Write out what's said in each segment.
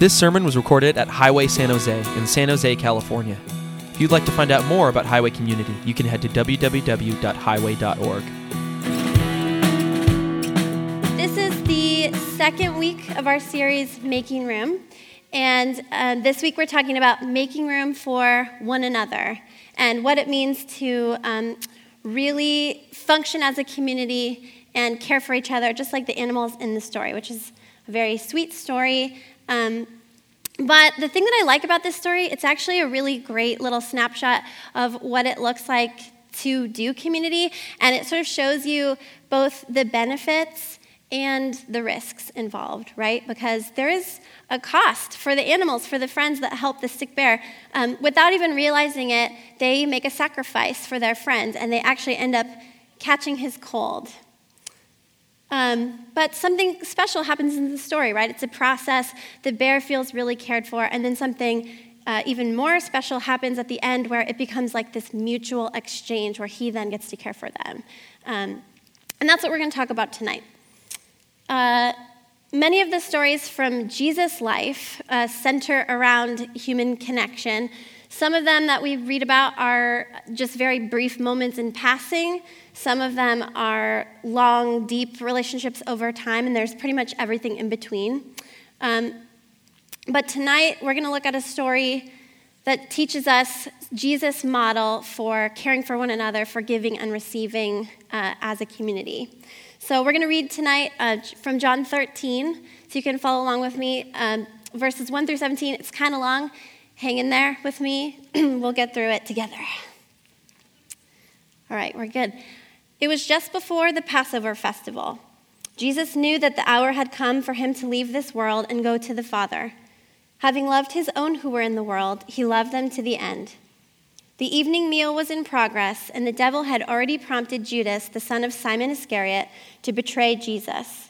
This sermon was recorded at Highway San Jose in San Jose, California. If you'd like to find out more about Highway Community, you can head to www.highway.org. This is the second week of our series, Making Room. And uh, this week we're talking about making room for one another and what it means to um, really function as a community and care for each other, just like the animals in the story, which is a very sweet story. Um, but the thing that I like about this story, it's actually a really great little snapshot of what it looks like to do community, and it sort of shows you both the benefits and the risks involved, right? Because there is a cost for the animals, for the friends that help the sick bear. Um, without even realizing it, they make a sacrifice for their friends, and they actually end up catching his cold. Um, but something special happens in the story, right? It's a process. The bear feels really cared for, and then something uh, even more special happens at the end where it becomes like this mutual exchange where he then gets to care for them. Um, and that's what we're going to talk about tonight. Uh, many of the stories from Jesus' life uh, center around human connection. Some of them that we read about are just very brief moments in passing. Some of them are long, deep relationships over time, and there's pretty much everything in between. Um, but tonight, we're going to look at a story that teaches us Jesus' model for caring for one another, for giving and receiving uh, as a community. So we're going to read tonight uh, from John 13, so you can follow along with me. Um, verses 1 through 17. It's kind of long. Hang in there with me. we'll get through it together. All right, we're good. It was just before the Passover festival. Jesus knew that the hour had come for him to leave this world and go to the Father. Having loved his own who were in the world, he loved them to the end. The evening meal was in progress, and the devil had already prompted Judas, the son of Simon Iscariot, to betray Jesus.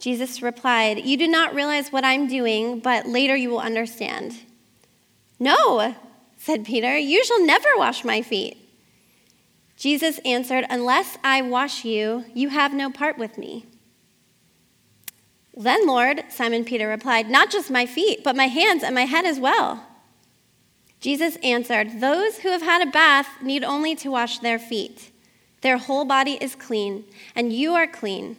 Jesus replied, You do not realize what I'm doing, but later you will understand. No, said Peter, you shall never wash my feet. Jesus answered, Unless I wash you, you have no part with me. Then, Lord, Simon Peter replied, Not just my feet, but my hands and my head as well. Jesus answered, Those who have had a bath need only to wash their feet. Their whole body is clean, and you are clean,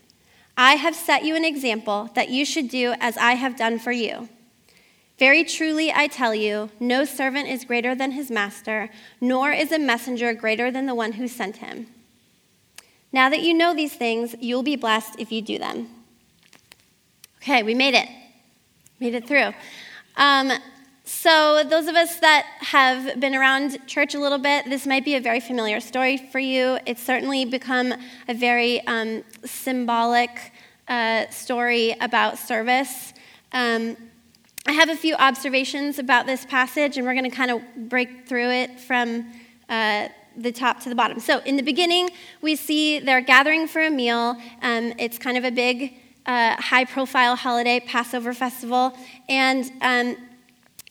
I have set you an example that you should do as I have done for you. Very truly, I tell you, no servant is greater than his master, nor is a messenger greater than the one who sent him. Now that you know these things, you'll be blessed if you do them. Okay, we made it. Made it through. Um, so, those of us that have been around church a little bit, this might be a very familiar story for you. It's certainly become a very um, symbolic uh, story about service. Um, I have a few observations about this passage, and we're going to kind of break through it from uh, the top to the bottom. So, in the beginning, we see they're gathering for a meal. Um, it's kind of a big uh, high profile holiday, Passover festival. And um,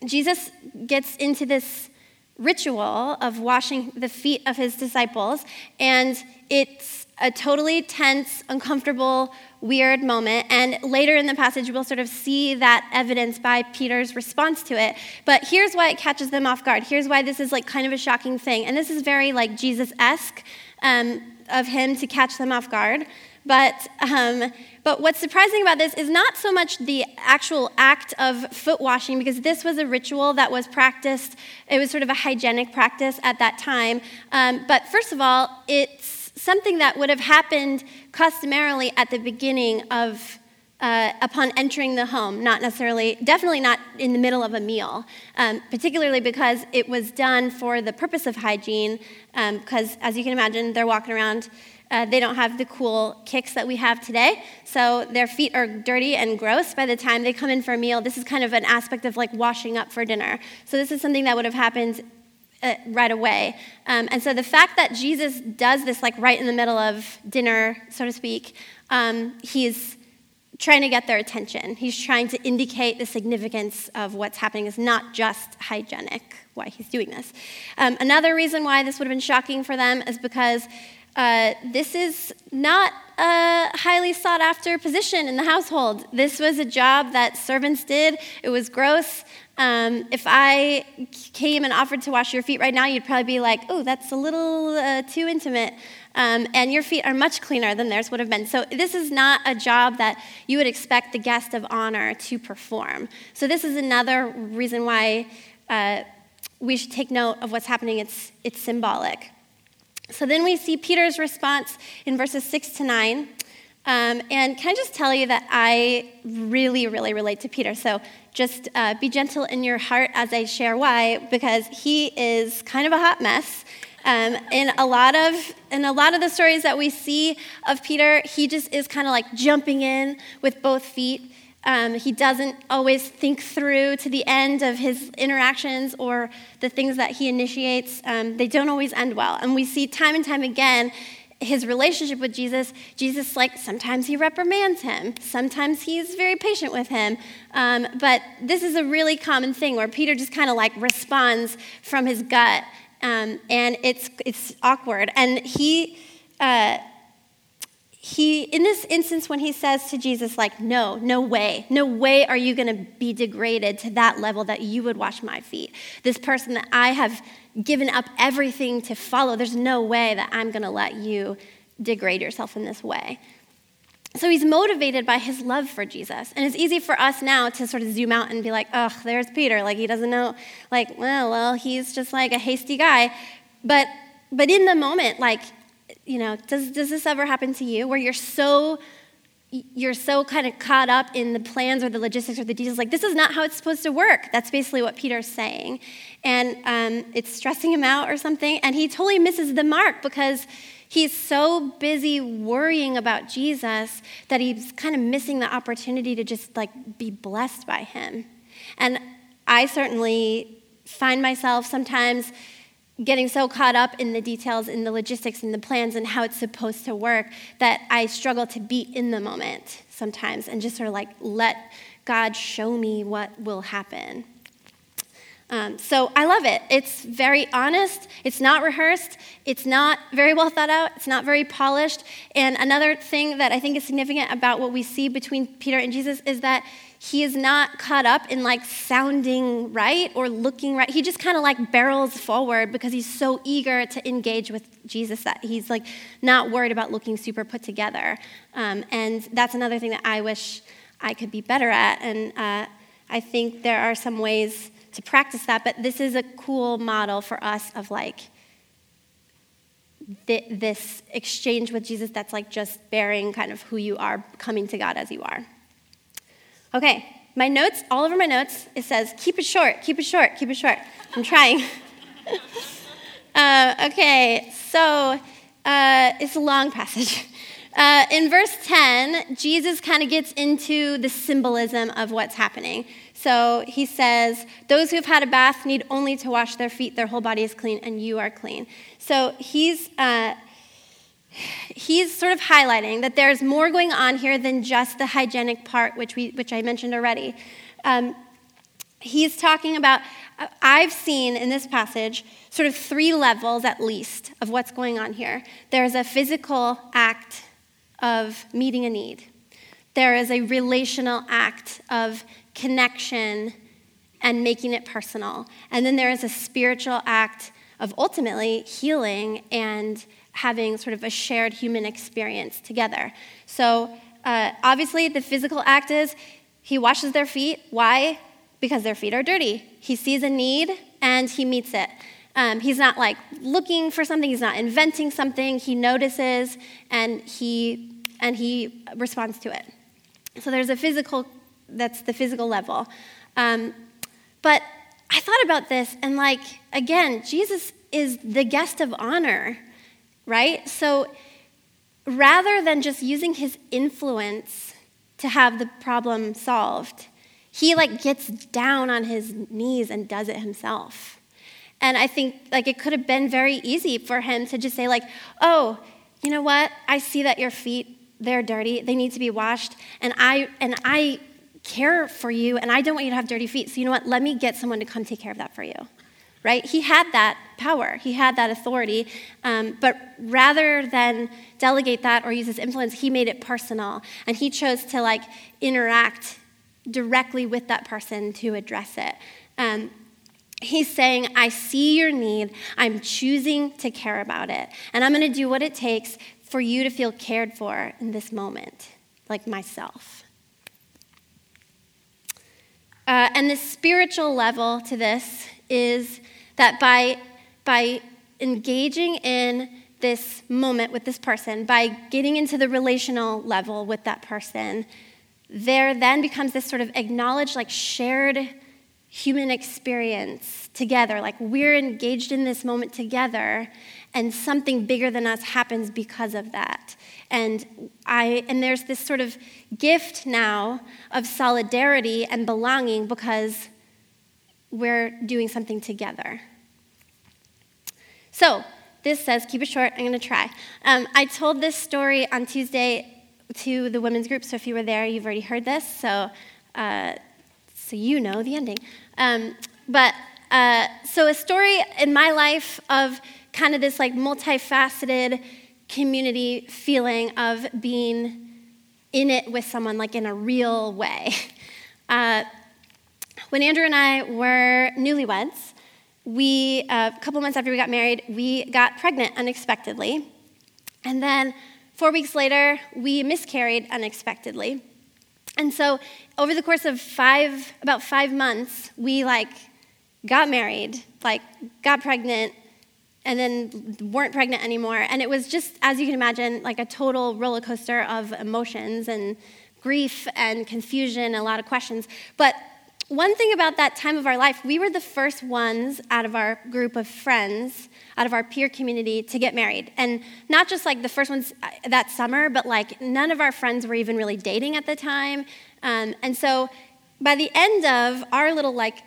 Jesus gets into this ritual of washing the feet of his disciples, and it's a totally tense, uncomfortable, weird moment. And later in the passage, we'll sort of see that evidence by Peter's response to it. But here's why it catches them off guard. Here's why this is like kind of a shocking thing. And this is very like Jesus esque um, of him to catch them off guard. But, um, but what's surprising about this is not so much the actual act of foot washing, because this was a ritual that was practiced. It was sort of a hygienic practice at that time. Um, but first of all, it's something that would have happened customarily at the beginning of uh, upon entering the home, not necessarily, definitely not in the middle of a meal, um, particularly because it was done for the purpose of hygiene. Because, um, as you can imagine, they're walking around. Uh, they don't have the cool kicks that we have today, so their feet are dirty and gross by the time they come in for a meal. This is kind of an aspect of like washing up for dinner. So, this is something that would have happened uh, right away. Um, and so the fact that Jesus does this, like right in the middle of dinner, so to speak, um, he's trying to get their attention. He's trying to indicate the significance of what's happening is not just hygienic, why he's doing this. Um, another reason why this would have been shocking for them is because uh, this is not a highly sought after position in the household. This was a job that servants did, it was gross. Um, if I came and offered to wash your feet right now, you'd probably be like, oh, that's a little uh, too intimate. Um, and your feet are much cleaner than theirs would have been. So, this is not a job that you would expect the guest of honor to perform. So, this is another reason why uh, we should take note of what's happening. It's, it's symbolic. So, then we see Peter's response in verses 6 to 9. Um, and can I just tell you that I really, really relate to Peter? So just uh, be gentle in your heart as I share why, because he is kind of a hot mess. Um, in a lot of in a lot of the stories that we see of Peter, he just is kind of like jumping in with both feet. Um, he doesn't always think through to the end of his interactions or the things that he initiates. Um, they don't always end well, and we see time and time again his relationship with Jesus, Jesus, like, sometimes he reprimands him, sometimes he's very patient with him. Um, but this is a really common thing where Peter just kind of like responds from his gut, um, and it's, it's awkward. And he, uh, he, in this instance, when he says to Jesus, like, no, no way, no way are you going to be degraded to that level that you would wash my feet. This person that I have given up everything to follow. There's no way that I'm going to let you degrade yourself in this way. So he's motivated by his love for Jesus. And it's easy for us now to sort of zoom out and be like, oh, there's Peter. Like, he doesn't know. Like, well, well, he's just like a hasty guy. But, but in the moment, like, you know, does, does this ever happen to you where you're so you're so kind of caught up in the plans or the logistics or the details? Like this is not how it's supposed to work. That's basically what peter's saying. And um, it's stressing him out or something. And he totally misses the mark because he's so busy worrying about jesus that he's kind of missing the opportunity to just like be blessed by him. And i certainly find myself sometimes getting so caught up in the details, in the logistics, in the plans, and how it's supposed to work that I struggle to be in the moment sometimes and just sort of like let God show me what will happen. Um, so I love it. It's very honest. It's not rehearsed. It's not very well thought out. It's not very polished. And another thing that I think is significant about what we see between Peter and Jesus is that he is not caught up in like sounding right or looking right. He just kind of like barrels forward because he's so eager to engage with Jesus that he's like not worried about looking super put together. Um, and that's another thing that I wish I could be better at. And uh, I think there are some ways to practice that, but this is a cool model for us of like, this exchange with Jesus that's like just bearing kind of who you are, coming to God as you are. Okay, my notes, all over my notes, it says, keep it short, keep it short, keep it short. I'm trying. uh, okay, so uh, it's a long passage. Uh, in verse 10, Jesus kind of gets into the symbolism of what's happening. So he says, Those who have had a bath need only to wash their feet, their whole body is clean, and you are clean. So he's. Uh, he's sort of highlighting that there's more going on here than just the hygienic part, which, we, which I mentioned already. Um, he's talking about, I've seen in this passage sort of three levels at least of what's going on here. There's a physical act of meeting a need, there is a relational act of connection and making it personal, and then there is a spiritual act of ultimately healing and having sort of a shared human experience together. So, uh, obviously, the physical act is he washes their feet. Why? Because their feet are dirty. He sees a need and he meets it. Um, he's not like looking for something, he's not inventing something. He notices and he, and he responds to it. So there's a physical, that's the physical level. Um, but I thought about this and, like, again, Jesus is the guest of honor, right? So rather than just using his influence to have the problem solved, he like gets down on his knees and does it himself. And I think like it could have been very easy for him to just say like, "Oh, you know what? I see that your feet they're dirty. They need to be washed, and I and I care for you and I don't want you to have dirty feet. So you know what? Let me get someone to come take care of that for you." Right? He had that power. He had that authority. Um, but rather than delegate that or use his influence, he made it personal. And he chose to like interact directly with that person to address it. Um, He's saying, I see your need. I'm choosing to care about it. And I'm going to do what it takes for you to feel cared for in this moment, like myself. Uh, and the spiritual level to this is that by, by engaging in this moment with this person, by getting into the relational level with that person, there then becomes this sort of acknowledged, like shared human experience together. Like we're engaged in this moment together, and something bigger than us happens because of that. And I and there's this sort of gift now of solidarity and belonging because we're doing something together. So this says, keep it short, I'm going to try. Um, I told this story on Tuesday to the women's group, so if you were there, you've already heard this. So uh, so you know the ending. Um, but uh, so a story in my life of kind of this like multifaceted community feeling of being in it with someone, like in a real way. Uh, when Andrew and I were newlyweds, we, uh, a couple months after we got married, we got pregnant unexpectedly. And then four weeks later, we miscarried unexpectedly. And so over the course of five, about five months, we like got married, like got pregnant, and then weren't pregnant anymore. And it was just, as you can imagine, like a total roller coaster of emotions and grief and confusion, a lot of questions. But one thing about that time of our life, we were the first ones out of our group of friends, out of our peer community, to get married. And not just like the first ones uh, that summer, but like none of our friends were even really dating at the time. Um, and so by the end of our little like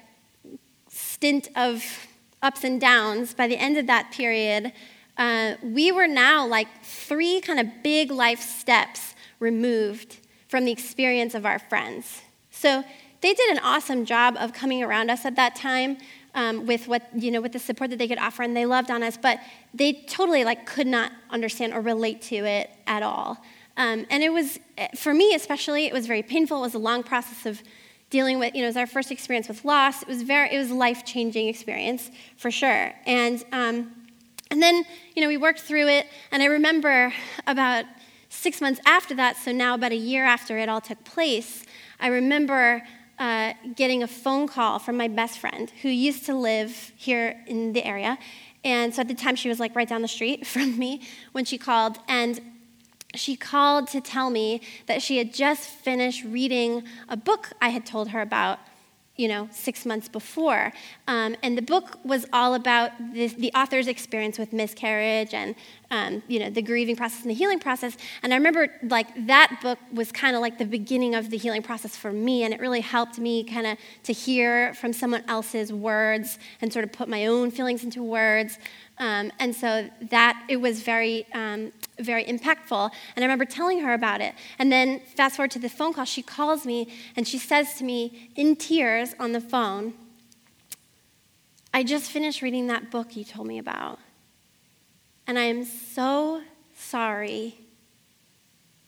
stint of ups and downs, by the end of that period, uh, we were now like three kind of big life steps removed from the experience of our friends. So they did an awesome job of coming around us at that time um, with what you know with the support that they could offer, and they loved on us. But they totally like could not understand or relate to it at all. Um, and it was for me especially, it was very painful. It was a long process of dealing with you know it was our first experience with loss. It was very it was a life changing experience for sure. And um, and then you know we worked through it, and I remember about six months after that, so now about a year after it all took place, I remember uh, getting a phone call from my best friend who used to live here in the area. And so at the time, she was like right down the street from me when she called. And she called to tell me that she had just finished reading a book I had told her about you know, six months before. Um, and the book was all about this, the author's experience with miscarriage and, um, you know, the grieving process and the healing process. And I remember, like, that book was kind of like the beginning of the healing process for me. And it really helped me kind of to hear from someone else's words and sort of put my own feelings into words. Um, and so that, it was very, um, very impactful. And I remember telling her about it. And then fast forward to the phone call, she calls me and she says to me in tears on the phone, I just finished reading that book you told me about. And I am so sorry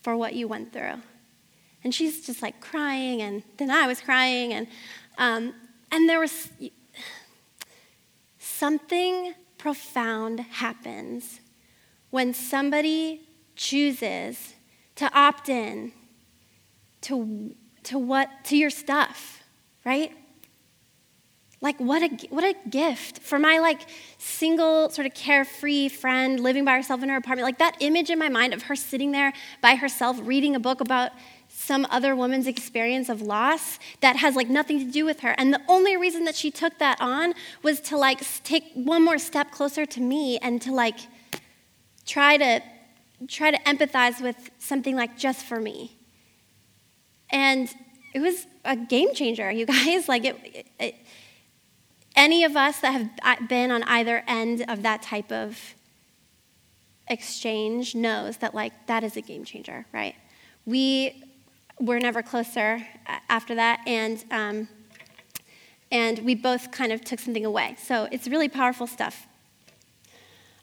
for what you went through. And she's just like crying, and then I was crying, and, um, and there was something profound happens when somebody chooses to opt in to, to what to your stuff, right? Like what a what a gift for my like single sort of carefree friend living by herself in her apartment. Like that image in my mind of her sitting there by herself reading a book about some other woman's experience of loss that has like nothing to do with her. And the only reason that she took that on was to like take one more step closer to me and to like try to try to empathize with something like just for me. And it was a game changer, you guys. Like it, it any of us that have been on either end of that type of exchange knows that like that is a game changer, right? We were never closer after that, and um, and we both kind of took something away. So it's really powerful stuff.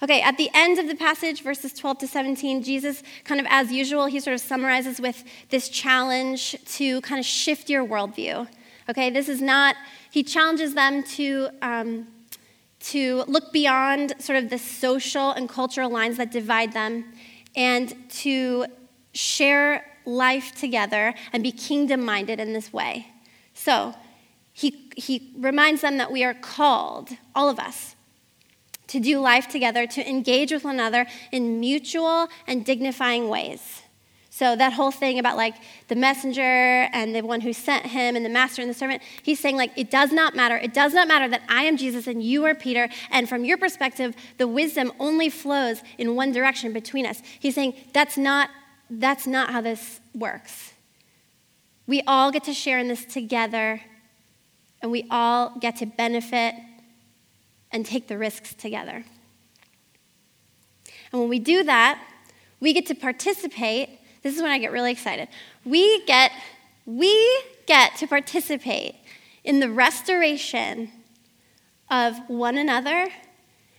Okay, at the end of the passage, verses 12 to 17, Jesus, kind of as usual, he sort of summarizes with this challenge to kind of shift your worldview. Okay, this is not, he challenges them to, um, to look beyond sort of the social and cultural lines that divide them and to share life together and be kingdom minded in this way. So, he, he reminds them that we are called, all of us, to do life together, to engage with one another in mutual and dignifying ways. So, that whole thing about like the messenger and the one who sent him and the master and the servant, he's saying, like, it does not matter. It does not matter that I am Jesus and you are Peter. And from your perspective, the wisdom only flows in one direction between us. He's saying, that's not, that's not how this works. We all get to share in this together, and we all get to benefit and take the risks together. And when we do that, we get to participate. This is when I get really excited. We get, we get to participate in the restoration of one another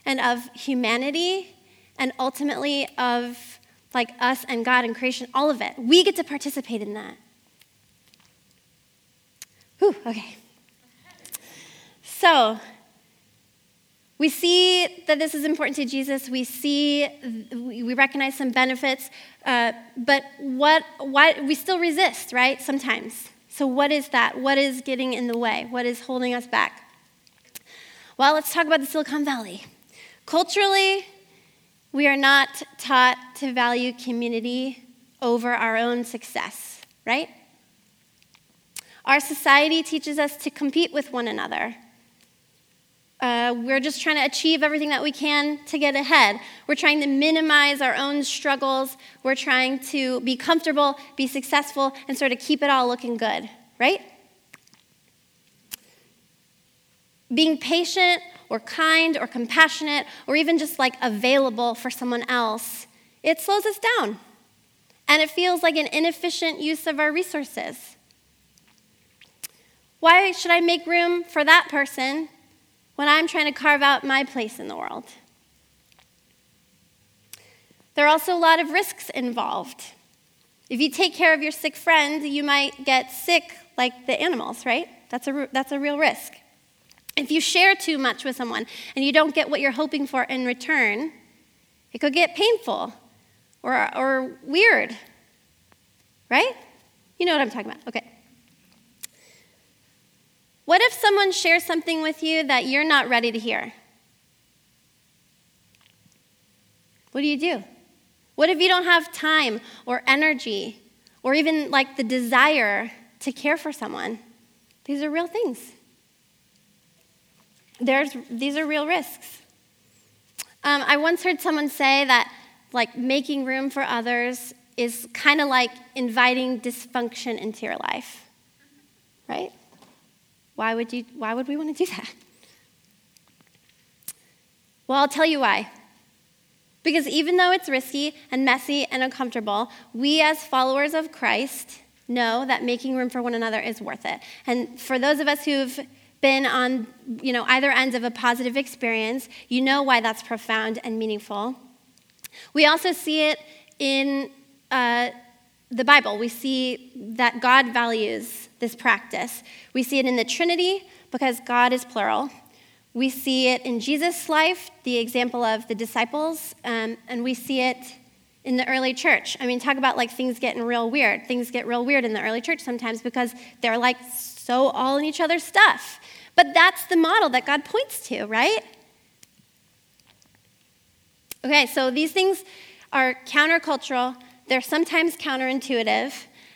and of humanity and ultimately of like us and God and creation, all of it. We get to participate in that. Whew, okay. So, we see that this is important to Jesus. We see, we recognize some benefits, uh, but what, why, we still resist, right? Sometimes. So, what is that? What is getting in the way? What is holding us back? Well, let's talk about the Silicon Valley. Culturally, we are not taught to value community over our own success, right? Our society teaches us to compete with one another uh, we're just trying to achieve everything that we can to get ahead. We're trying to minimize our own struggles. We're trying to be comfortable, be successful, and sort of keep it all looking good, right? Being patient or kind or compassionate or even just like available for someone else, it slows us down. And it feels like an inefficient use of our resources. Why should I make room for that person when I'm trying to carve out my place in the world. There are also a lot of risks involved. If you take care of your sick friend, you might get sick like the animals, right? That's a, that's a real risk. If you share too much with someone and you don't get what you're hoping for in return, it could get painful or, or weird, right? You know what I'm talking about. Okay. What if someone shares something with you that you're not ready to hear? What do you do? What if you don't have time or energy or even like the desire to care for someone? These are real things. There's, these are real risks. Um, I once heard someone say that like making room for others is kind of like inviting dysfunction into your life, right? Why would, you, why would we want to do that? Well, I'll tell you why. Because even though it's risky and messy and uncomfortable, we as followers of Christ know that making room for one another is worth it. And for those of us who've been on you know, either ends of a positive experience, you know why that's profound and meaningful. We also see it in uh, the Bible. We see that God values this practice. We see it in the Trinity because God is plural. We see it in Jesus' life, the example of the disciples, um, and we see it in the early church. I mean, talk about like things getting real weird. Things get real weird in the early church sometimes because they're like so all in each other's stuff. But that's the model that God points to, right? Okay, so these things are countercultural, they're sometimes counterintuitive,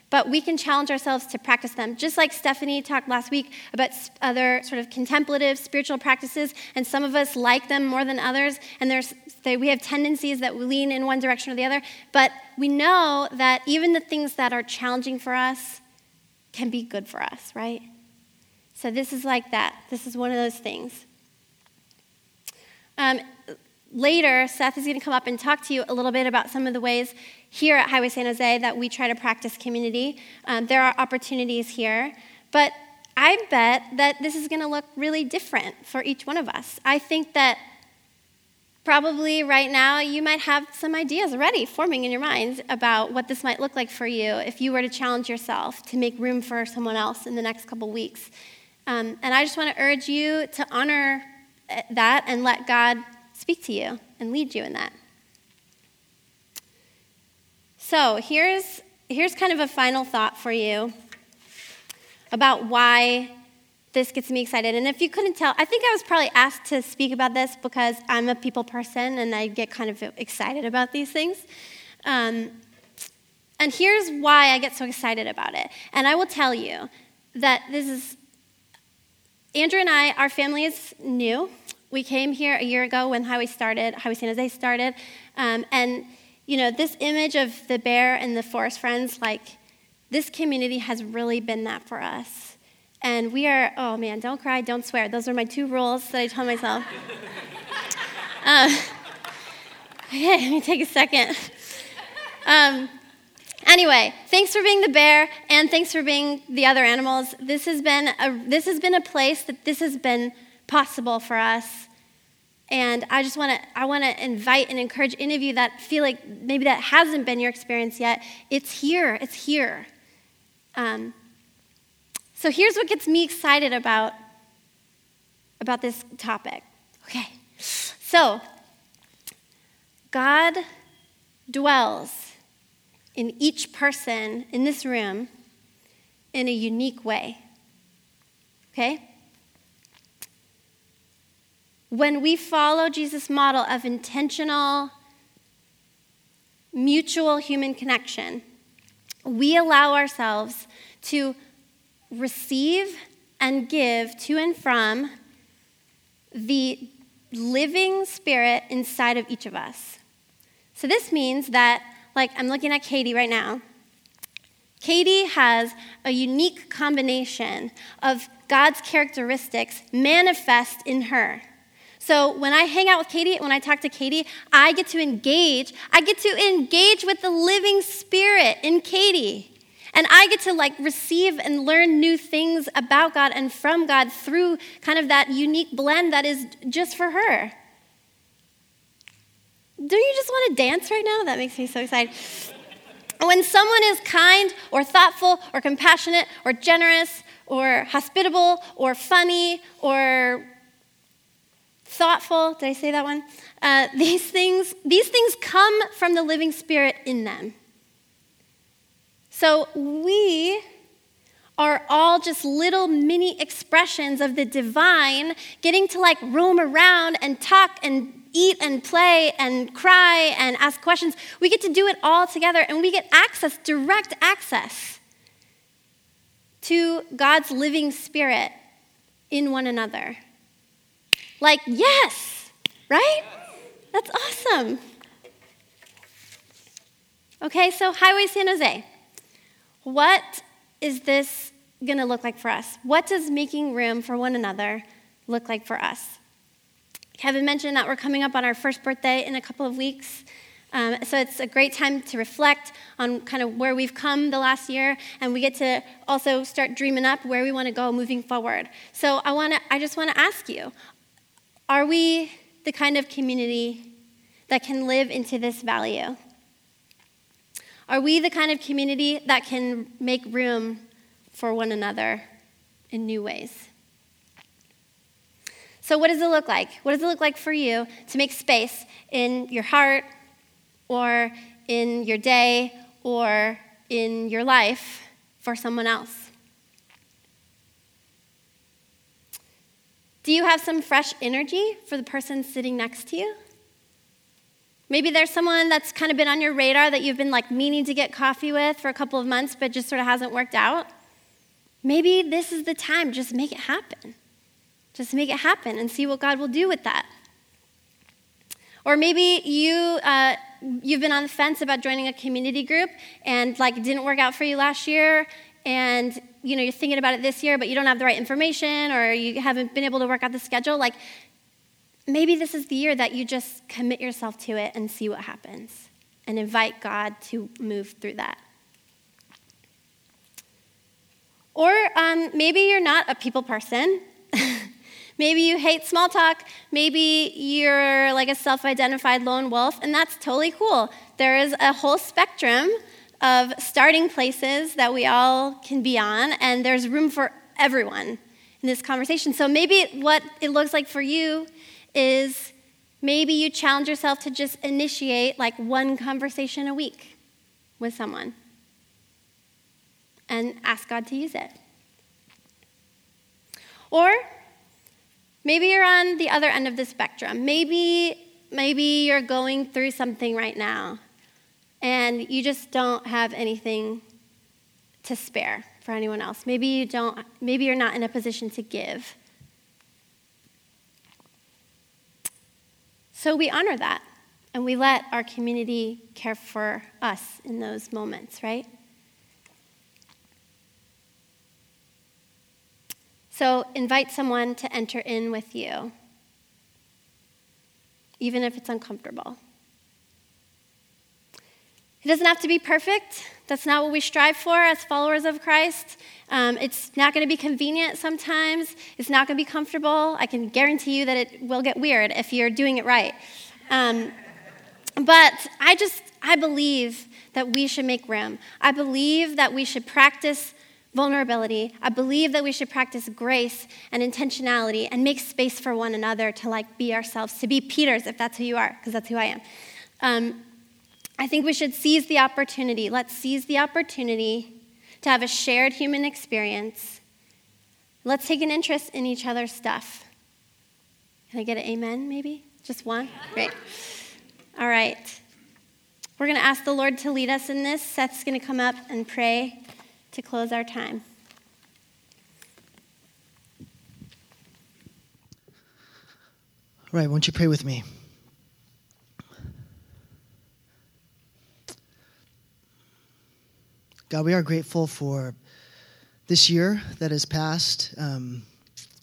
but we can challenge ourselves to practice them. Just like Stephanie talked last week about other sort of contemplative spiritual practices, and some of us like them more than others, and there's, they, we have tendencies that we lean in one direction or the other, but we know that even the things that are challenging for us can be good for us, right? So this is like that. This is one of those things. Um, later, Seth is going to come up and talk to you a little bit about some of the ways here at Highway San Jose that we try to practice community. Um, there are opportunities here, but I bet that this is going to look really different for each one of us. I think that probably right now you might have some ideas already forming in your minds about what this might look like for you if you were to challenge yourself to make room for someone else in the next couple weeks. Um, and I just want to urge you to honor eh, that and let God speak to you and lead you in that. So here's, here's kind of a final thought for you about why this gets me excited. And if you couldn't tell, I think I was probably asked to speak about this because I'm a people person and I get kind of excited about these things. Um, and here's why I get so excited about it. And I will tell you that this is, Andrew and I, our family is new. We came here a year ago when Highway started, Highway San Jose started. Um, and, you know, this image of the bear and the forest friends, like, this community has really been that for us. And we are, oh man, don't cry, don't swear. Those are my two rules that I tell myself. uh, okay, let me take a second. Um, anyway, thanks for being the bear, and thanks for being the other animals. This has been a, this has been a place that this has been possible for us. And I just want to I want to invite and encourage any of you that feel like maybe that hasn't been your experience yet. It's here. It's here. Um, so here's what gets me excited about about this topic. Okay. So God dwells in each person in this room in a unique way. Okay? When we follow Jesus' model of intentional, mutual human connection, we allow ourselves to receive and give to and from the living spirit inside of each of us. So this means that, like, I'm looking at Katie right now. Katie has a unique combination of God's characteristics manifest in her. So when I hang out with Katie, when I talk to Katie, I get to engage. I get to engage with the living spirit in Katie. And I get to like receive and learn new things about God and from God through kind of that unique blend that is just for her. Do you just want to dance right now? That makes me so excited. When someone is kind or thoughtful or compassionate or generous or hospitable or funny or thoughtful. Did I say that one? Uh, these things, these things come from the living spirit in them. So we are all just little mini expressions of the divine getting to like roam around and talk and eat and play and cry and ask questions. We get to do it all together and we get access, direct access to God's living spirit in one another. Like, yes, right? That's awesome. Okay, so Highway San Jose. What is this going to look like for us? What does making room for one another look like for us? Kevin mentioned that we're coming up on our first birthday in a couple of weeks. Um, so it's a great time to reflect on kind of where we've come the last year, and we get to also start dreaming up where we want to go moving forward. So I want to, I just want to ask you: are we the kind of community that can live into this value? Are we the kind of community that can make room for one another in new ways? So, what does it look like? What does it look like for you to make space in your heart or in your day or in your life for someone else? Do you have some fresh energy for the person sitting next to you? Maybe there's someone that's kind of been on your radar that you've been like meaning to get coffee with for a couple of months, but just sort of hasn't worked out. Maybe this is the time. Just make it happen. Just make it happen and see what God will do with that. Or maybe you uh, you've been on the fence about joining a community group and like it didn't work out for you last year, and you know, you're thinking about it this year, but you don't have the right information or you haven't been able to work out the schedule, like maybe this is the year that you just commit yourself to it and see what happens and invite God to move through that. Or um, maybe you're not a people person. maybe you hate small talk. Maybe you're like a self identified lone wolf, and that's totally cool. There is a whole spectrum of starting places that we all can be on, and there's room for everyone in this conversation. So maybe what it looks like for you is maybe you challenge yourself to just initiate like one conversation a week with someone and ask God to use it. Or maybe you're on the other end of the spectrum. Maybe maybe you're going through something right now and you just don't have anything to spare for anyone else. Maybe you don't maybe you're not in a position to give. So we honor that and we let our community care for us in those moments, right? So invite someone to enter in with you, even if it's uncomfortable. It doesn't have to be perfect. That's not what we strive for as followers of Christ. Um, it's not going to be convenient sometimes. It's not going to be comfortable. I can guarantee you that it will get weird if you're doing it right. Um, but I just, I believe that we should make room. I believe that we should practice vulnerability. I believe that we should practice grace and intentionality and make space for one another to like be ourselves, to be Peters if that's who you are, because that's who I am. Um, I think we should seize the opportunity. Let's seize the opportunity to have a shared human experience. Let's take an interest in each other's stuff. Can I get an amen, maybe? Just one? Great. All right. We're going to ask the Lord to lead us in this. Seth's going to come up and pray to close our time. All right, won't you pray with me? God, we are grateful for this year that has passed. Um,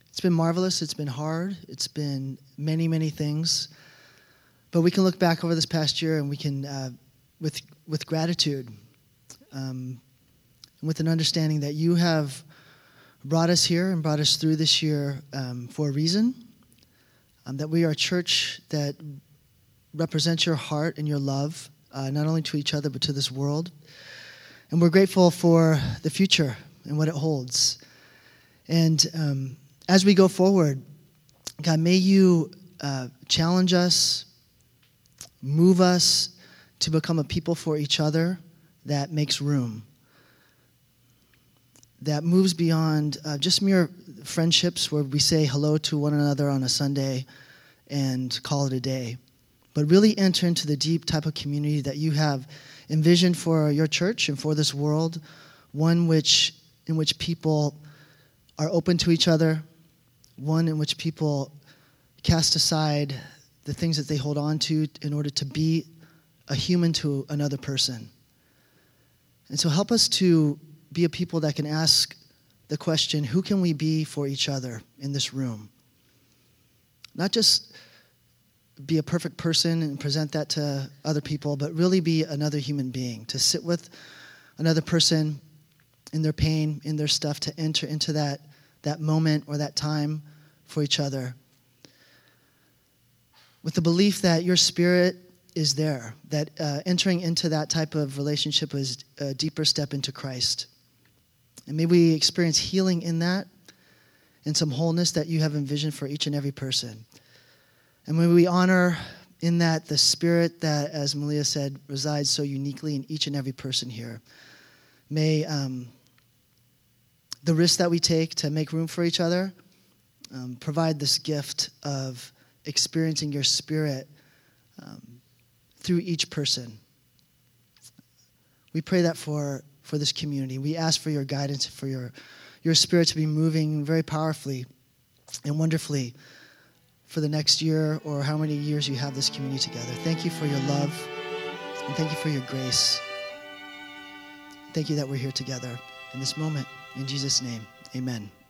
it's been marvelous. It's been hard. It's been many, many things. But we can look back over this past year and we can, uh, with, with gratitude, um, and with an understanding that you have brought us here and brought us through this year um, for a reason. Um, that we are a church that represents your heart and your love, uh, not only to each other, but to this world. And we're grateful for the future and what it holds. And um, as we go forward, God, may you uh, challenge us, move us to become a people for each other that makes room, that moves beyond uh, just mere friendships where we say hello to one another on a Sunday and call it a day, but really enter into the deep type of community that you have envisioned for your church and for this world, one which, in which people are open to each other, one in which people cast aside the things that they hold on to in order to be a human to another person. And so help us to be a people that can ask the question who can we be for each other in this room? Not just be a perfect person and present that to other people, but really be another human being, to sit with another person in their pain, in their stuff, to enter into that, that moment or that time for each other. With the belief that your spirit is there, that uh, entering into that type of relationship is a deeper step into Christ. And may we experience healing in that and some wholeness that you have envisioned for each and every person. And when we honor in that the spirit that, as Malia said, resides so uniquely in each and every person here, may um, the risk that we take to make room for each other um, provide this gift of experiencing your spirit um, through each person. We pray that for, for this community. We ask for your guidance, for your, your spirit to be moving very powerfully and wonderfully for the next year or how many years you have this community together. Thank you for your love and thank you for your grace. Thank you that we're here together in this moment. In Jesus' name, amen.